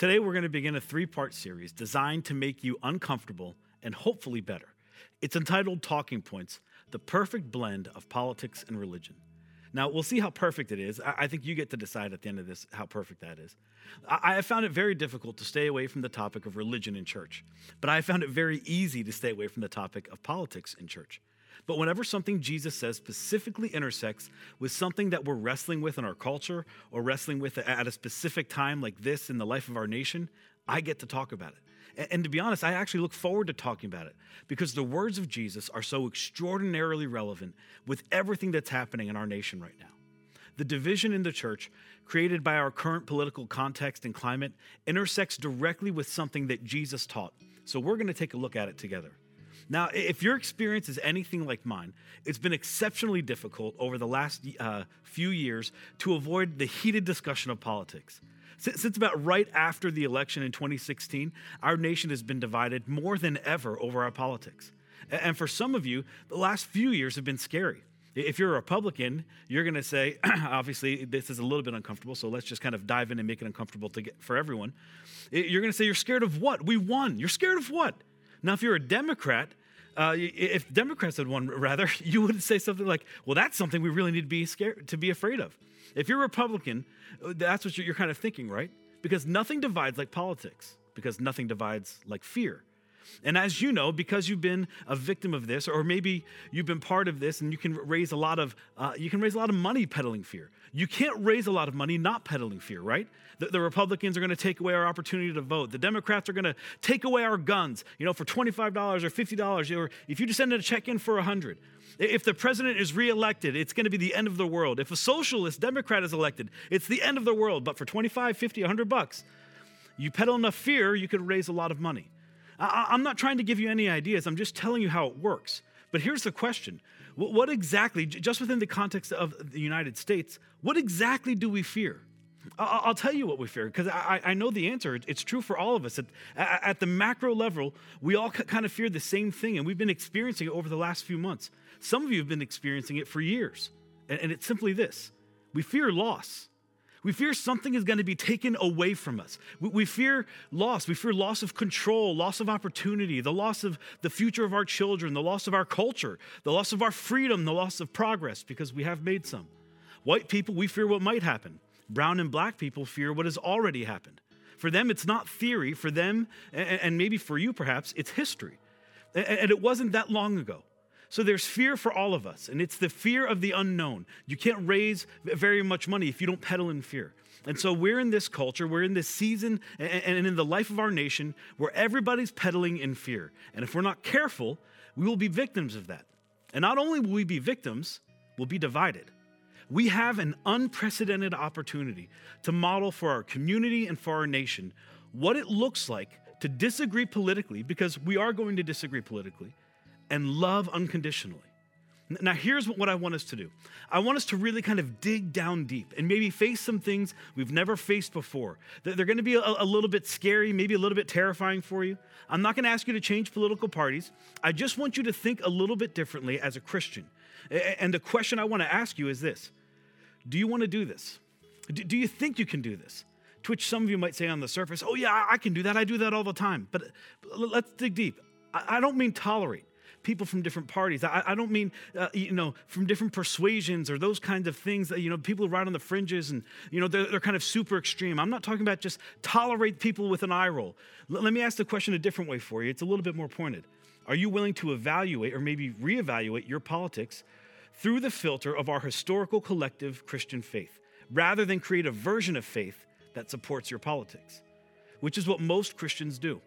Today, we're going to begin a three part series designed to make you uncomfortable and hopefully better. It's entitled Talking Points The Perfect Blend of Politics and Religion. Now, we'll see how perfect it is. I think you get to decide at the end of this how perfect that is. I have found it very difficult to stay away from the topic of religion in church, but I found it very easy to stay away from the topic of politics in church. But whenever something Jesus says specifically intersects with something that we're wrestling with in our culture or wrestling with at a specific time like this in the life of our nation, I get to talk about it. And to be honest, I actually look forward to talking about it because the words of Jesus are so extraordinarily relevant with everything that's happening in our nation right now. The division in the church, created by our current political context and climate, intersects directly with something that Jesus taught. So we're going to take a look at it together. Now, if your experience is anything like mine, it's been exceptionally difficult over the last uh, few years to avoid the heated discussion of politics. Since, about right after the election in 2016, our nation has been divided more than ever over our politics. And for some of you, the last few years have been scary. If you're a Republican, you're going to say, obviously, this is a little bit uncomfortable, so let's just kind of dive in and make it uncomfortable get, for everyone. You're going to say, You're scared of what? We won. You're scared of what? Now, if you're a Democrat, uh, if Democrats had won, rather, you would say something like, "Well, that's something we really need to be scared to be afraid of." If you're Republican, uh, that's what you're kind of thinking, right? Because nothing divides like politics. Because nothing divides like fear. And as you know, because you've been a victim of this, or maybe you've been part of this, and you can raise a lot of uh, you can raise a lot of money peddling fear. You can't raise a lot of money not peddling fear, right? The, the Republicans are going to take away our opportunity to vote. The Democrats are going to take away our guns, you know, for $25 or $50, or if you just send a check in for a 100 If the president is reelected, it's going to be the end of the world. If a socialist Democrat is elected, it's the end of the world. But for 25, 50, 100 bucks, you peddle enough fear, you could raise a lot of money. I, I'm not trying to give you any ideas, I'm just telling you how it works. But here's the question what exactly, just within the context of the United States, what exactly do we fear? I'll tell you what we fear because I, know the answer. It's true for all of us. At, at the macro level, we all kind of fear the same thing, and we've been experiencing it over the last few months. Some of you have been experiencing it for years, and it's simply this we fear loss. We fear something is going to be taken away from us. We, we, fear loss. We fear loss of control, loss of opportunity, the loss of the future of our children, the loss of our culture, the loss of our freedom, the loss of progress because we have made some. White people, we fear what might happen. Brown and black people fear what has already happened. For them, it's not theory. For them, and maybe for you perhaps, it's history. And it wasn't that long ago. So there's fear for all of us, and it's the fear of the unknown. You can't raise very much money if you don't peddle in fear. And so we're in this culture, we're in this season, and in the life of our nation where everybody's peddling in fear. And if we're not careful, we will be victims of that. And not only will we be victims, we'll be divided. We have an unprecedented opportunity to model for our community and for our nation what it looks like to disagree politically, because we are going to disagree politically, and love unconditionally. Now, here's what I want us to do I want us to really kind of dig down deep and maybe face some things we've never faced before. They're going to be a, little bit scary, maybe a little bit terrifying for you. I'm not going to ask you to change political parties. I just want you to think a little bit differently as a Christian. And the question I want to ask you is this Do you want to do this? Do you think you can do this? To which some of you might say on the surface, Oh, yeah, I can do that. I do that all the time. But let's dig deep. I don't mean tolerate people from different parties. I, I don't mean, uh, you know, from different persuasions or those kinds of things that, you know, people who ride on the fringes and, you know, they're, they're kind of super extreme. I'm not talking about just tolerate people with an eye roll. L- let me ask the question a different way for you. It's a little bit more pointed. Are you willing to evaluate or maybe reevaluate your politics through the filter of our historical collective Christian faith rather than create a version of faith that supports your politics? Which is what most Christians do.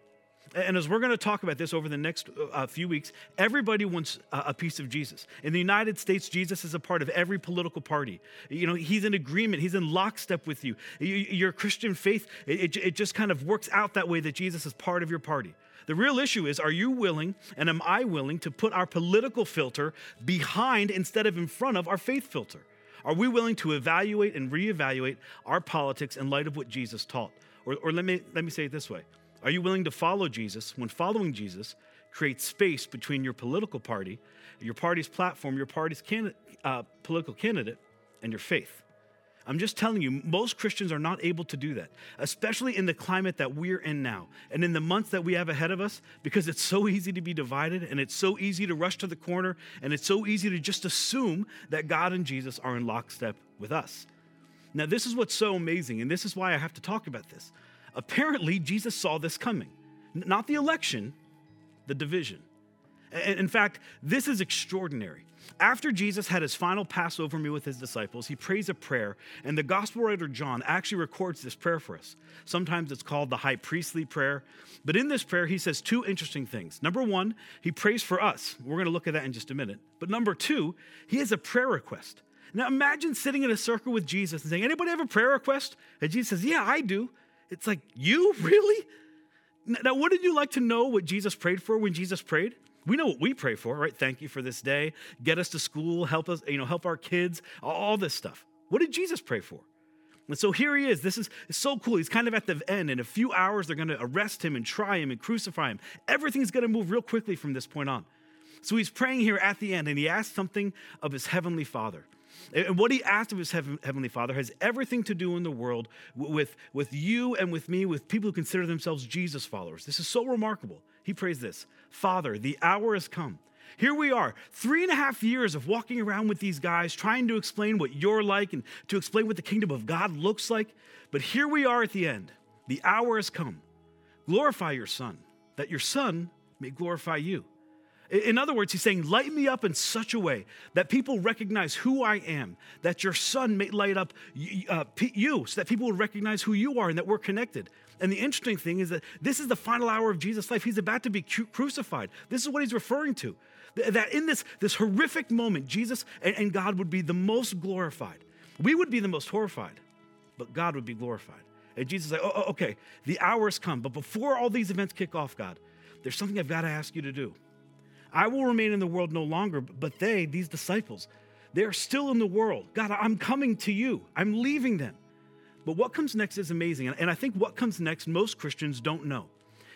And as we're going to talk about this over the next uh, few weeks, everybody wants a piece of Jesus. In the United States, Jesus is a part of every political party. You know, he's in agreement, he's in lockstep with you. Your Christian faith, it, it just kind of works out that way that Jesus is part of your party. The real issue is are you willing and am I willing to put our political filter behind instead of in front of our faith filter? Are we willing to evaluate and reevaluate our politics in light of what Jesus taught? Or, or let, me, let me say it this way are you willing to follow Jesus when following Jesus creates space between your political party, your party's platform, your party's uh, political candidate, and your faith? I'm just telling you, most Christians are not able to do that, especially in the climate that we're in now and in the months that we have ahead of us, because it's so easy to be divided and it's so easy to rush to the corner and it's so easy to just assume that God and Jesus are in lockstep with us. Now, this is what's so amazing, and this is why I have to talk about this. Apparently, Jesus saw this coming, not the election, the division. In fact, this is extraordinary. After Jesus had his final Passover meal with his disciples, he prays a prayer, and the gospel writer John actually records this prayer for us. Sometimes it's called the high priestly prayer, but in this prayer, he says two interesting things. Number one, he prays for us. We're going to look at that in just a minute. But number two, he has a prayer request. Now imagine sitting in a circle with Jesus and saying, Anybody have a prayer request? And Jesus says, Yeah, I do. It's like, You? Really? Now, wouldn't you like to know what Jesus prayed for when Jesus prayed? We know what we pray for, right? Thank you for this day. Get us to school, help us, you know, help our kids, all this stuff. What did Jesus pray for? And so here he is. This is so cool. He's kind of at the end. In a few hours, they're going to arrest him and try him and crucify him. Everything's going to move real quickly from this point on. So he's praying here at the end, and he asks something of his heavenly father. And what he asked of his heavenly father has everything to do in the world with, with you and with me, with people who consider themselves Jesus followers. This is so remarkable. He prays this Father, the hour has come. Here we are, three and a half years of walking around with these guys, trying to explain what you're like and to explain what the kingdom of God looks like. But here we are at the end. The hour has come. Glorify your Son, that your Son may glorify you. In other words, he's saying, Light me up in such a way that people recognize who I am, that your son may light up uh, you, so that people will recognize who you are and that we're connected. And the interesting thing is that this is the final hour of Jesus' life. He's about to be crucified. This is what he's referring to. That in this, this horrific moment, Jesus and, God would be the most glorified. We would be the most horrified, but God would be glorified. And Jesus is like, oh, okay, the hour has come. But before all these events kick off, God, there's something I've got to ask you to do. I will remain in the world no longer, but they, these disciples, they are still in the world. God, I'm coming to you. I'm leaving them. But what comes next is amazing. And I think what comes next, most Christians don't know.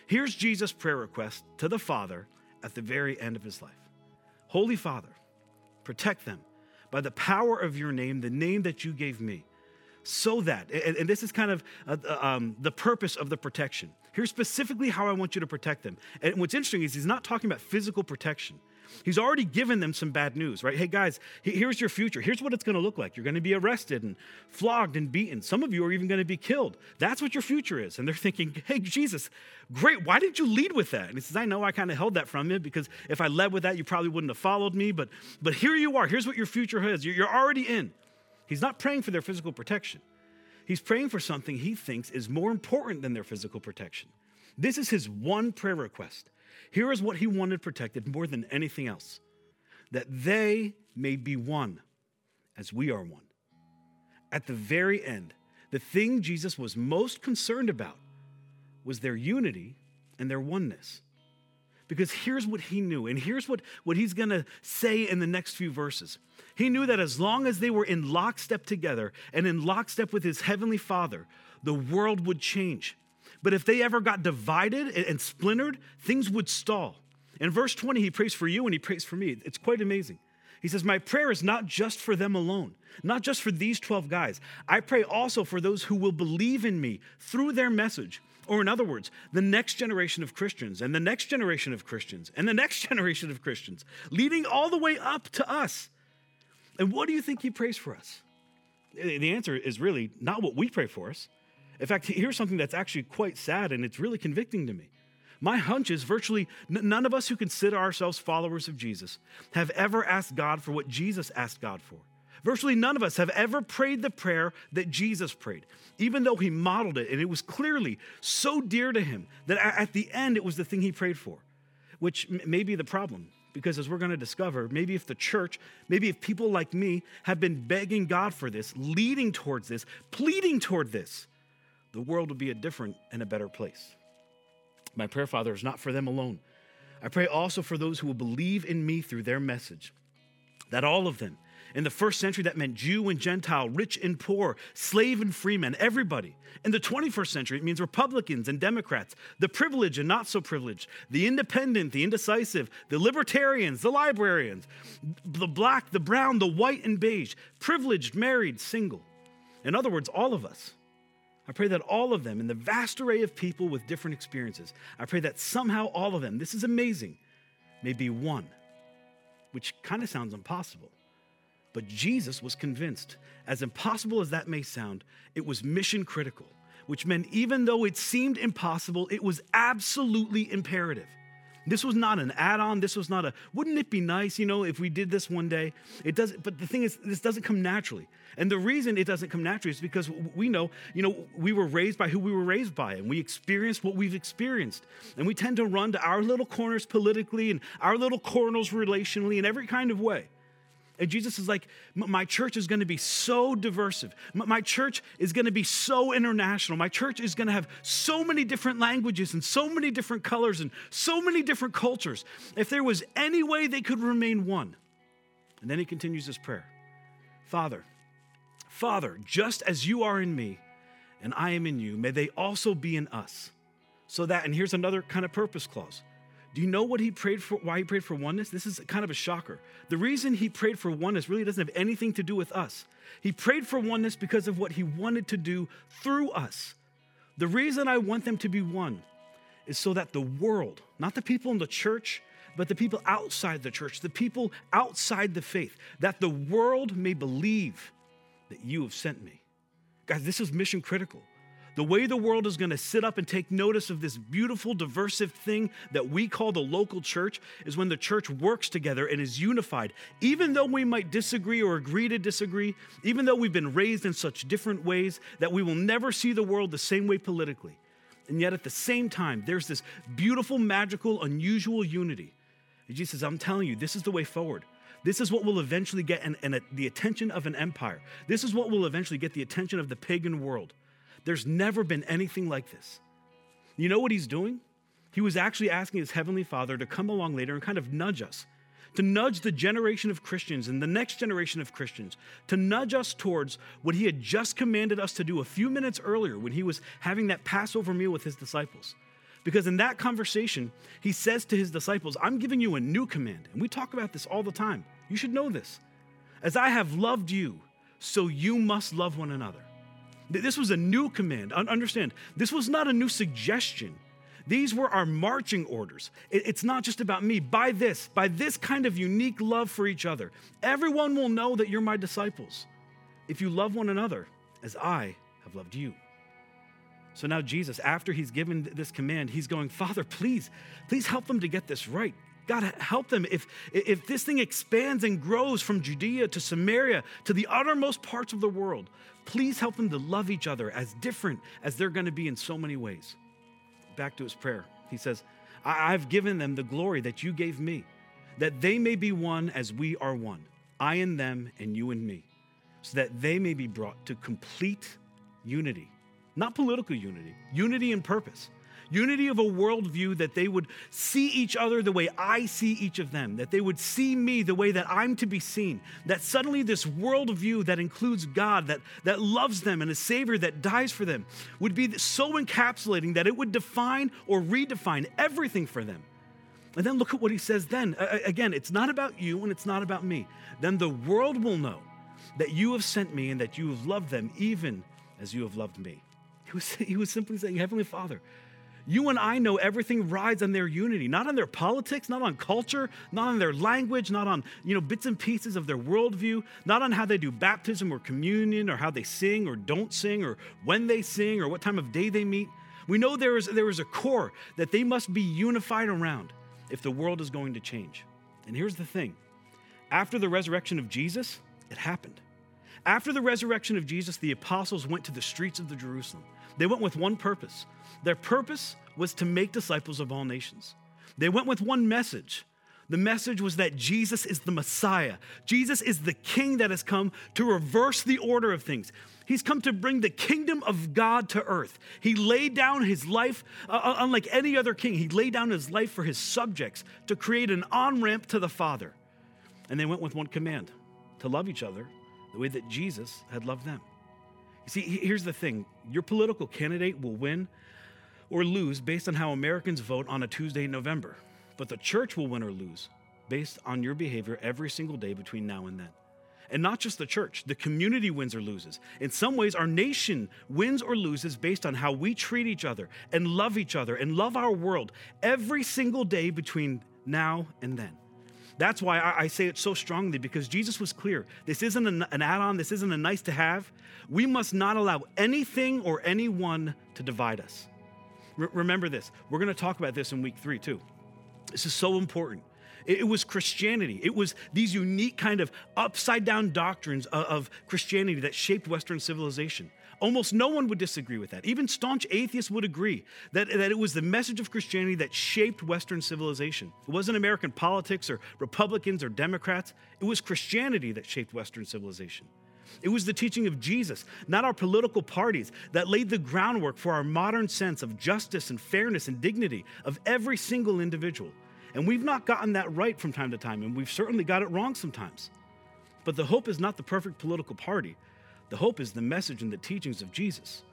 Here's Jesus' prayer request to the Father at the very end of his life Holy Father, protect them by the power of your name, the name that you gave me, so that, and, this is kind of uh um, the purpose of the protection. Here's specifically how I want you to protect them. And what's interesting is he's not talking about physical protection. He's already given them some bad news, right? Hey, guys, here's your future. Here's what it's going to look like. You're going to be arrested and flogged and beaten. Some of you are even going to be killed. That's what your future is. And they're thinking, hey, Jesus, great. Why didn't you lead with that? And he says, I know I kind of held that from you because if I led with that, you probably wouldn't have followed me. But, but here you are. Here's what your future is. You're already in. He's not praying for their physical protection. He's praying for something he thinks is more important than their physical protection. This is his one prayer request. Here is what he wanted protected more than anything else that they may be one as we are one. At the very end, the thing Jesus was most concerned about was their unity and their oneness. Because here's what he knew, and here's what, what he's gonna say in the next few verses. He knew that as long as they were in lockstep together and in lockstep with his heavenly Father, the world would change. But if they ever got divided and splintered, things would stall. In verse 20, he prays for you and he prays for me. It's quite amazing. He says, My prayer is not just for them alone, not just for these 12 guys. I pray also for those who will believe in me through their message. Or, in other words, the next generation of Christians, and the next generation of Christians, and the next generation of Christians, leading all the way up to us. And what do you think he prays for us? The answer is really not what we pray for us. In fact, here's something that's actually quite sad and it's really convicting to me. My hunch is virtually none of us who consider ourselves followers of Jesus have ever asked God for what Jesus asked God for. Virtually none of us have ever prayed the prayer that Jesus prayed, even though he modeled it and it was clearly so dear to him that at the end it was the thing he prayed for, which may be the problem. Because as we're going to discover, maybe if the church, maybe if people like me have been begging God for this, leading towards this, pleading toward this, the world would be a different and a better place. My prayer, Father, is not for them alone. I pray also for those who will believe in me through their message, that all of them, in the first century, that meant Jew and Gentile, rich and poor, slave and freeman, everybody. In the 21st century, it means Republicans and Democrats, the privileged and not so privileged, the independent, the indecisive, the libertarians, the librarians, the black, the brown, the white and beige, privileged, married, single In other words, all of us. I pray that all of them, in the vast array of people with different experiences, I pray that somehow all of them, this is amazing, may be one, which kind of sounds impossible. But Jesus was convinced, as impossible as that may sound, it was mission critical, which meant even though it seemed impossible, it was absolutely imperative. This was not an add-on. This was not a, wouldn't it be nice, you know, if we did this one day? It doesn't, but the thing is, this doesn't come naturally. And the reason it doesn't come naturally is because we know, you know, we were raised by who we were raised by, and we experienced what we've experienced. And we tend to run to our little corners politically and our little corners relationally in every kind of way. And Jesus is like, My church is going to be so diverse. My church is going to be so international. My church is going to have so many different languages and so many different colors and so many different cultures. If there was any way they could remain one. And then he continues his prayer Father, Father, just as you are in me and I am in you, may they also be in us. So that, and here's another kind of purpose clause do you know what he prayed for? Why he prayed for oneness? This is kind of a shocker. The reason he prayed for oneness really doesn't have anything to do with us. He prayed for oneness because of what he wanted to do through us. The reason I want them to be one is so that the world, not the people in the church, but the people outside the church, the people outside the faith, that the world may believe that you have sent me. Guys, this is mission critical. The way the world is going to sit up and take notice of this beautiful, diversive thing that we call the local church is when the church works together and is unified. Even though we might disagree or agree to disagree, even though we've been raised in such different ways that we will never see the world the same way politically. And yet at the same time, there's this beautiful, magical, unusual unity. And Jesus says, I'm telling you, this is the way forward. This is what will eventually get an, an, the attention of an empire. This is what will eventually get the attention of the pagan world. There's never been anything like this. You know what he's doing? He was actually asking his heavenly father to come along later and kind of nudge us, to nudge the generation of Christians and the next generation of Christians, to nudge us towards what he had just commanded us to do a few minutes earlier when he was having that Passover meal with his disciples. Because in that conversation, he says to his disciples, I'm giving you a new command. And we talk about this all the time. You should know this. As I have loved you, so you must love one another. This was a new command. Understand, this was not a new suggestion. These were our marching orders. It's not just about me. By this, by this kind of unique love for each other, everyone will know that you're my disciples if you love one another as I have loved you. So now, Jesus, after he's given this command, he's going, Father, please, please help them to get this right. God, help them. If, if this thing expands and grows from Judea to Samaria to the uttermost parts of the world, please help them to love each other as different as they're going to be in so many ways. Back to his prayer. He says, I've given them the glory that you gave me, that they may be one as we are one, I and them and you and me, so that they may be brought to complete unity. Not political unity, unity in purpose unity of a worldview that they would see each other the way I see each of them, that they would see me the way that I'm to be seen, that suddenly this worldview that includes God, that, that loves them, and a Savior that dies for them would be so encapsulating that it would define or redefine everything for them. And then look at what he says then. Again, it's not about you and it's not about me. Then the world will know that you have sent me and that you have loved them even as you have loved me. He was, he was simply saying, Heavenly Father, you and I know everything rides on their unity, not on their politics, not on culture, not on their language, not on you know bits and pieces of their worldview, not on how they do baptism or communion or how they sing or don't sing or when they sing or what time of day they meet. We know there is, there is a core that they must be unified around if the world is going to change. And here's the thing after the resurrection of Jesus, it happened. After the resurrection of Jesus, the apostles went to the streets of the Jerusalem. They went with one purpose their purpose was to make disciples of all nations. They went with one message. The message was that Jesus is the Messiah. Jesus is the King that has come to reverse the order of things. He's come to bring the kingdom of God to earth. He laid down his life, uh, uh unlike any other king, he laid down his life for his subjects to create an on ramp to the Father. And they went with one command to love each other the way that Jesus had loved them. See, here's the thing your political candidate will win or lose based on how Americans vote on a Tuesday in November. But the church will win or lose based on your behavior every single day between now and then. And not just the church, the community wins or loses. In some ways, our nation wins or loses based on how we treat each other and love each other and love our world every single day between now and then. That's why I, say it so strongly because Jesus was clear. This isn't an, add on, this isn't a nice to have. We must not allow anything or anyone to divide us. Re- remember this. We're going to talk about this in week three, too. This is so important. It, was Christianity. It was these unique kind of upside down doctrines of Christianity that shaped Western civilization. Almost no one would disagree with that. Even staunch atheists would agree that, that it was the message of Christianity that shaped Western civilization. It wasn't American politics or Republicans or Democrats, it was Christianity that shaped Western civilization. It was the teaching of Jesus, not our political parties, that laid the groundwork for our modern sense of justice and fairness and dignity of every single individual. And we've not gotten that right from time to time, and we've certainly got it wrong sometimes. But the hope is not the perfect political party. The hope is the message and the teachings of Jesus,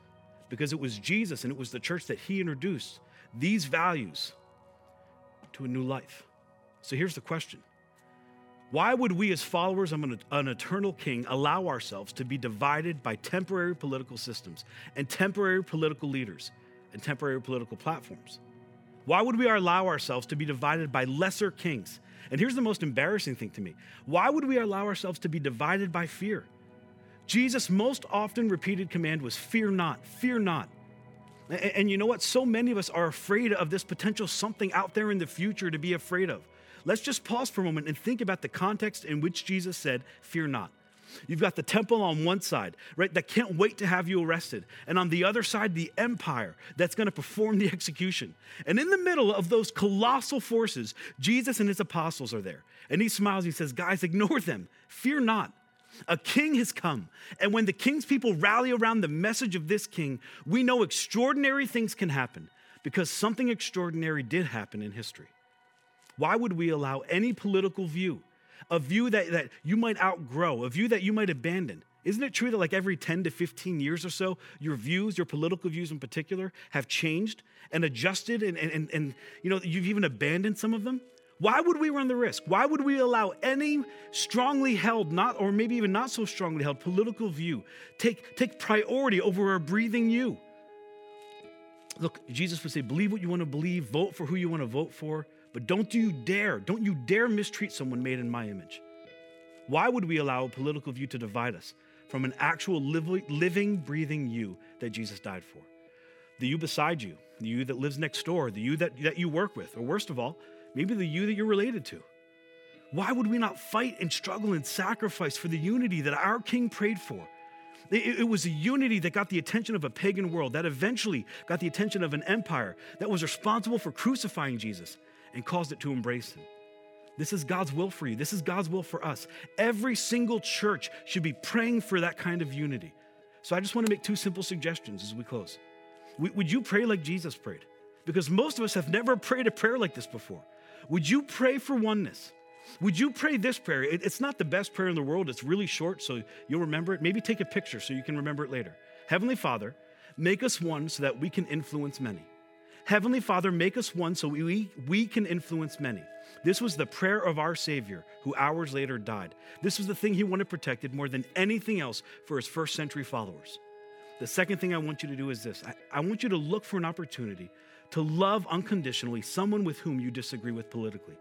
because it was Jesus and it was the church that he introduced these values to a new life. So here's the question Why would we, as followers of an, an, eternal king, allow ourselves to be divided by temporary political systems and temporary political leaders and temporary political platforms? Why would we allow ourselves to be divided by lesser kings? And here's the most embarrassing thing to me why would we allow ourselves to be divided by fear? Jesus' most often repeated command was fear not, fear not. And, you know what? So many of us are afraid of this potential something out there in the future to be afraid of. Let's just pause for a moment and think about the context in which Jesus said, Fear not. You've got the temple on one side, right, that can't wait to have you arrested. And on the other side, the empire that's going to perform the execution. And in the middle of those colossal forces, Jesus and his apostles are there. And he smiles, he says, Guys, ignore them. Fear not. A king has come. And when the king's people rally around the message of this king, we know extraordinary things can happen because something extraordinary did happen in history. Why would we allow any political view, a view that, that you might outgrow, a view that you might abandon? Isn't it true that like every 10 to 15 years or so, your views, your political views in particular, have changed and adjusted and, and, and, and you know, you've even abandoned some of them? Why would we run the risk? Why would we allow any strongly held, not or maybe even not so strongly held political view take, take priority over our breathing you? Look, Jesus would say, believe what you want to believe, vote for who you want to vote for, but don't you dare, don't you dare mistreat someone made in my image. Why would we allow a political view to divide us from an actual living, breathing you that Jesus died for? The you beside you, the you that lives next door, the you that, that you work with, or worst of all, maybe the you that you're related to. Why would we not fight and struggle and sacrifice for the unity that our King prayed for? It, it, was a unity that got the attention of a pagan world, that eventually got the attention of an empire that was responsible for crucifying Jesus and caused it to embrace him. This is God's will for you. This is God's will for us. Every single church should be praying for that kind of unity. So I just want to make two simple suggestions as we close. Would you pray like Jesus prayed? Because most of us have never prayed a prayer like this before. Would you pray for oneness? Would you pray this prayer? It's not the best prayer in the world. It's really short, so you'll remember it. Maybe take a picture so you can remember it later. Heavenly Father, make us one so that we can influence many. Heavenly Father, make us one so we, we can influence many. This was the prayer of our Savior, who hours later died. This was the thing he wanted protected more than anything else for his first century followers. The second thing I want you to do is this I, I want you to look for an opportunity to love unconditionally someone with whom you disagree with politically.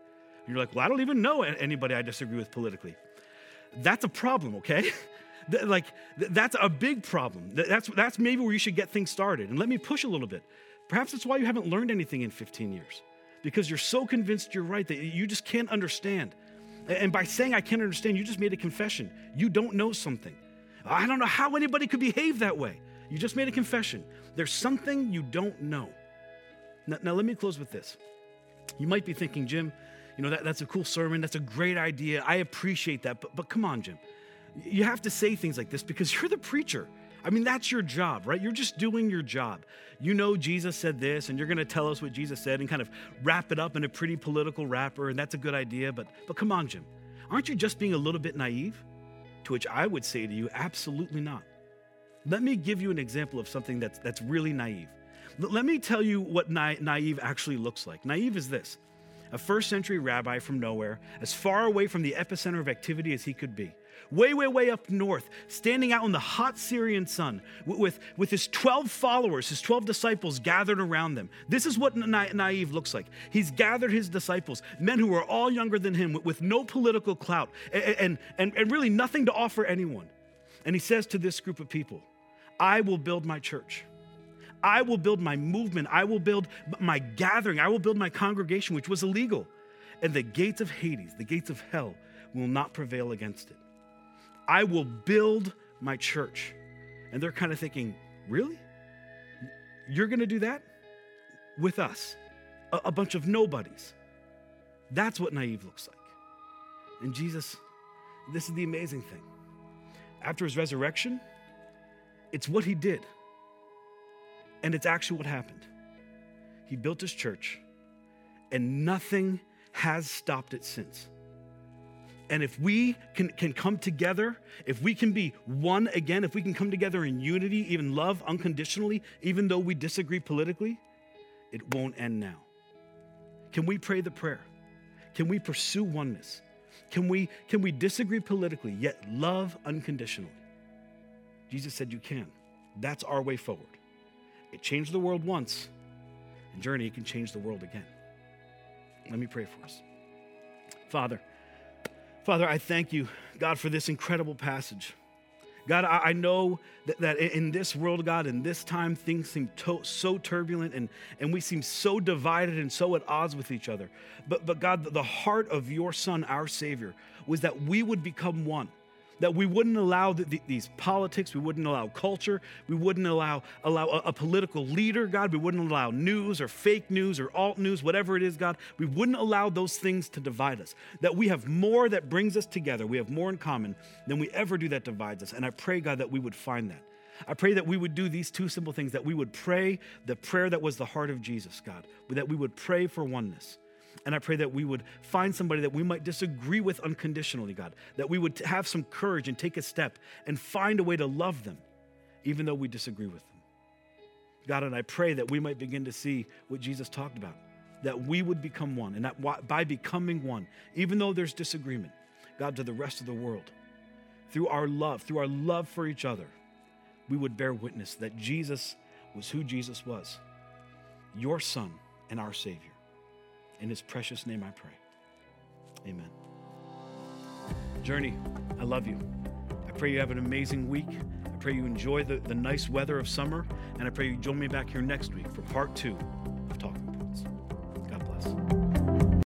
You're like, well, I don't even know anybody I disagree with politically. That's a problem, okay? like, that's a big problem. That's, that's maybe where you should get things started. And let me push a little bit. Perhaps that's why you haven't learned anything in 15 years, because you're so convinced you're right that you just can't understand. And by saying I can't understand, you just made a confession. You don't know something. I don't know how anybody could behave that way. You just made a confession. There's something you don't know. Now, now, let me close with this. You might be thinking, Jim, you know, that, that's a cool sermon. That's a great idea. I appreciate that. But, but come on, Jim. You have to say things like this because you're the preacher. I mean, that's your job, right? You're just doing your job. You know, Jesus said this, and you're going to tell us what Jesus said and kind of wrap it up in a pretty political wrapper, and that's a good idea. But, but come on, Jim. Aren't you just being a little bit naive? To which I would say to you, absolutely not. Let me give you an example of something that's, that's really naive. Let me tell you what na- naive actually looks like. Naive is this a first century rabbi from nowhere, as far away from the epicenter of activity as he could be, way, way, way up north, standing out in the hot Syrian sun with, with his 12 followers, his 12 disciples gathered around them. This is what na- naive looks like. He's gathered his disciples, men who are all younger than him, with, with no political clout and, and, and, and really nothing to offer anyone. And he says to this group of people, I will build my church. I will build my movement. I will build my gathering. I will build my congregation, which was illegal. And the gates of Hades, the gates of hell, will not prevail against it. I will build my church. And they're kind of thinking, really? You're going to do that? With us, a, a, bunch of nobodies. That's what naive looks like. And Jesus, this is the amazing thing. After his resurrection, it's what he did. And it's actually what happened. He built his church, and nothing has stopped it since. And if we can, can come together, if we can be one again, if we can come together in unity, even love unconditionally, even though we disagree politically, it won't end now. Can we pray the prayer? Can we pursue oneness? Can we, can we disagree politically, yet love unconditionally? Jesus said you can. That's our way forward. It changed the world once, and journey, can change the world again. Let me pray for us. Father, Father, I thank you, God, for this incredible passage. God, I, know that, that, in this world, God, in this time, things seem to, so turbulent and, and we seem so divided and so at odds with each other. But, but God, the heart of your Son, our Savior, was that we would become one that we wouldn't allow the, the, these politics, we wouldn't allow culture, we wouldn't allow, allow a, a, political leader, God, we wouldn't allow news or fake news or alt news, whatever it is, God, we wouldn't allow those things to divide us. That we have more that brings us together, we have more in common than we ever do that divides us. And I pray, God, that we would find that. I pray that we would do these two simple things that we would pray the prayer that was the heart of Jesus, God, that we would pray for oneness and I pray that we would find somebody that we might disagree with unconditionally, God, that we would have some courage and take a step and find a way to love them, even though we disagree with them. God, and I pray that we might begin to see what Jesus talked about, that we would become one, and that by becoming one, even though there's disagreement, God, to the rest of the world, through our love, through our love for each other, we would bear witness that Jesus was who Jesus was, your Son and our Savior. In his precious name I pray. Amen. Journey, I love you. I pray you have an amazing week. I pray you enjoy the, the nice weather of summer. And I pray you join me back here next week for part two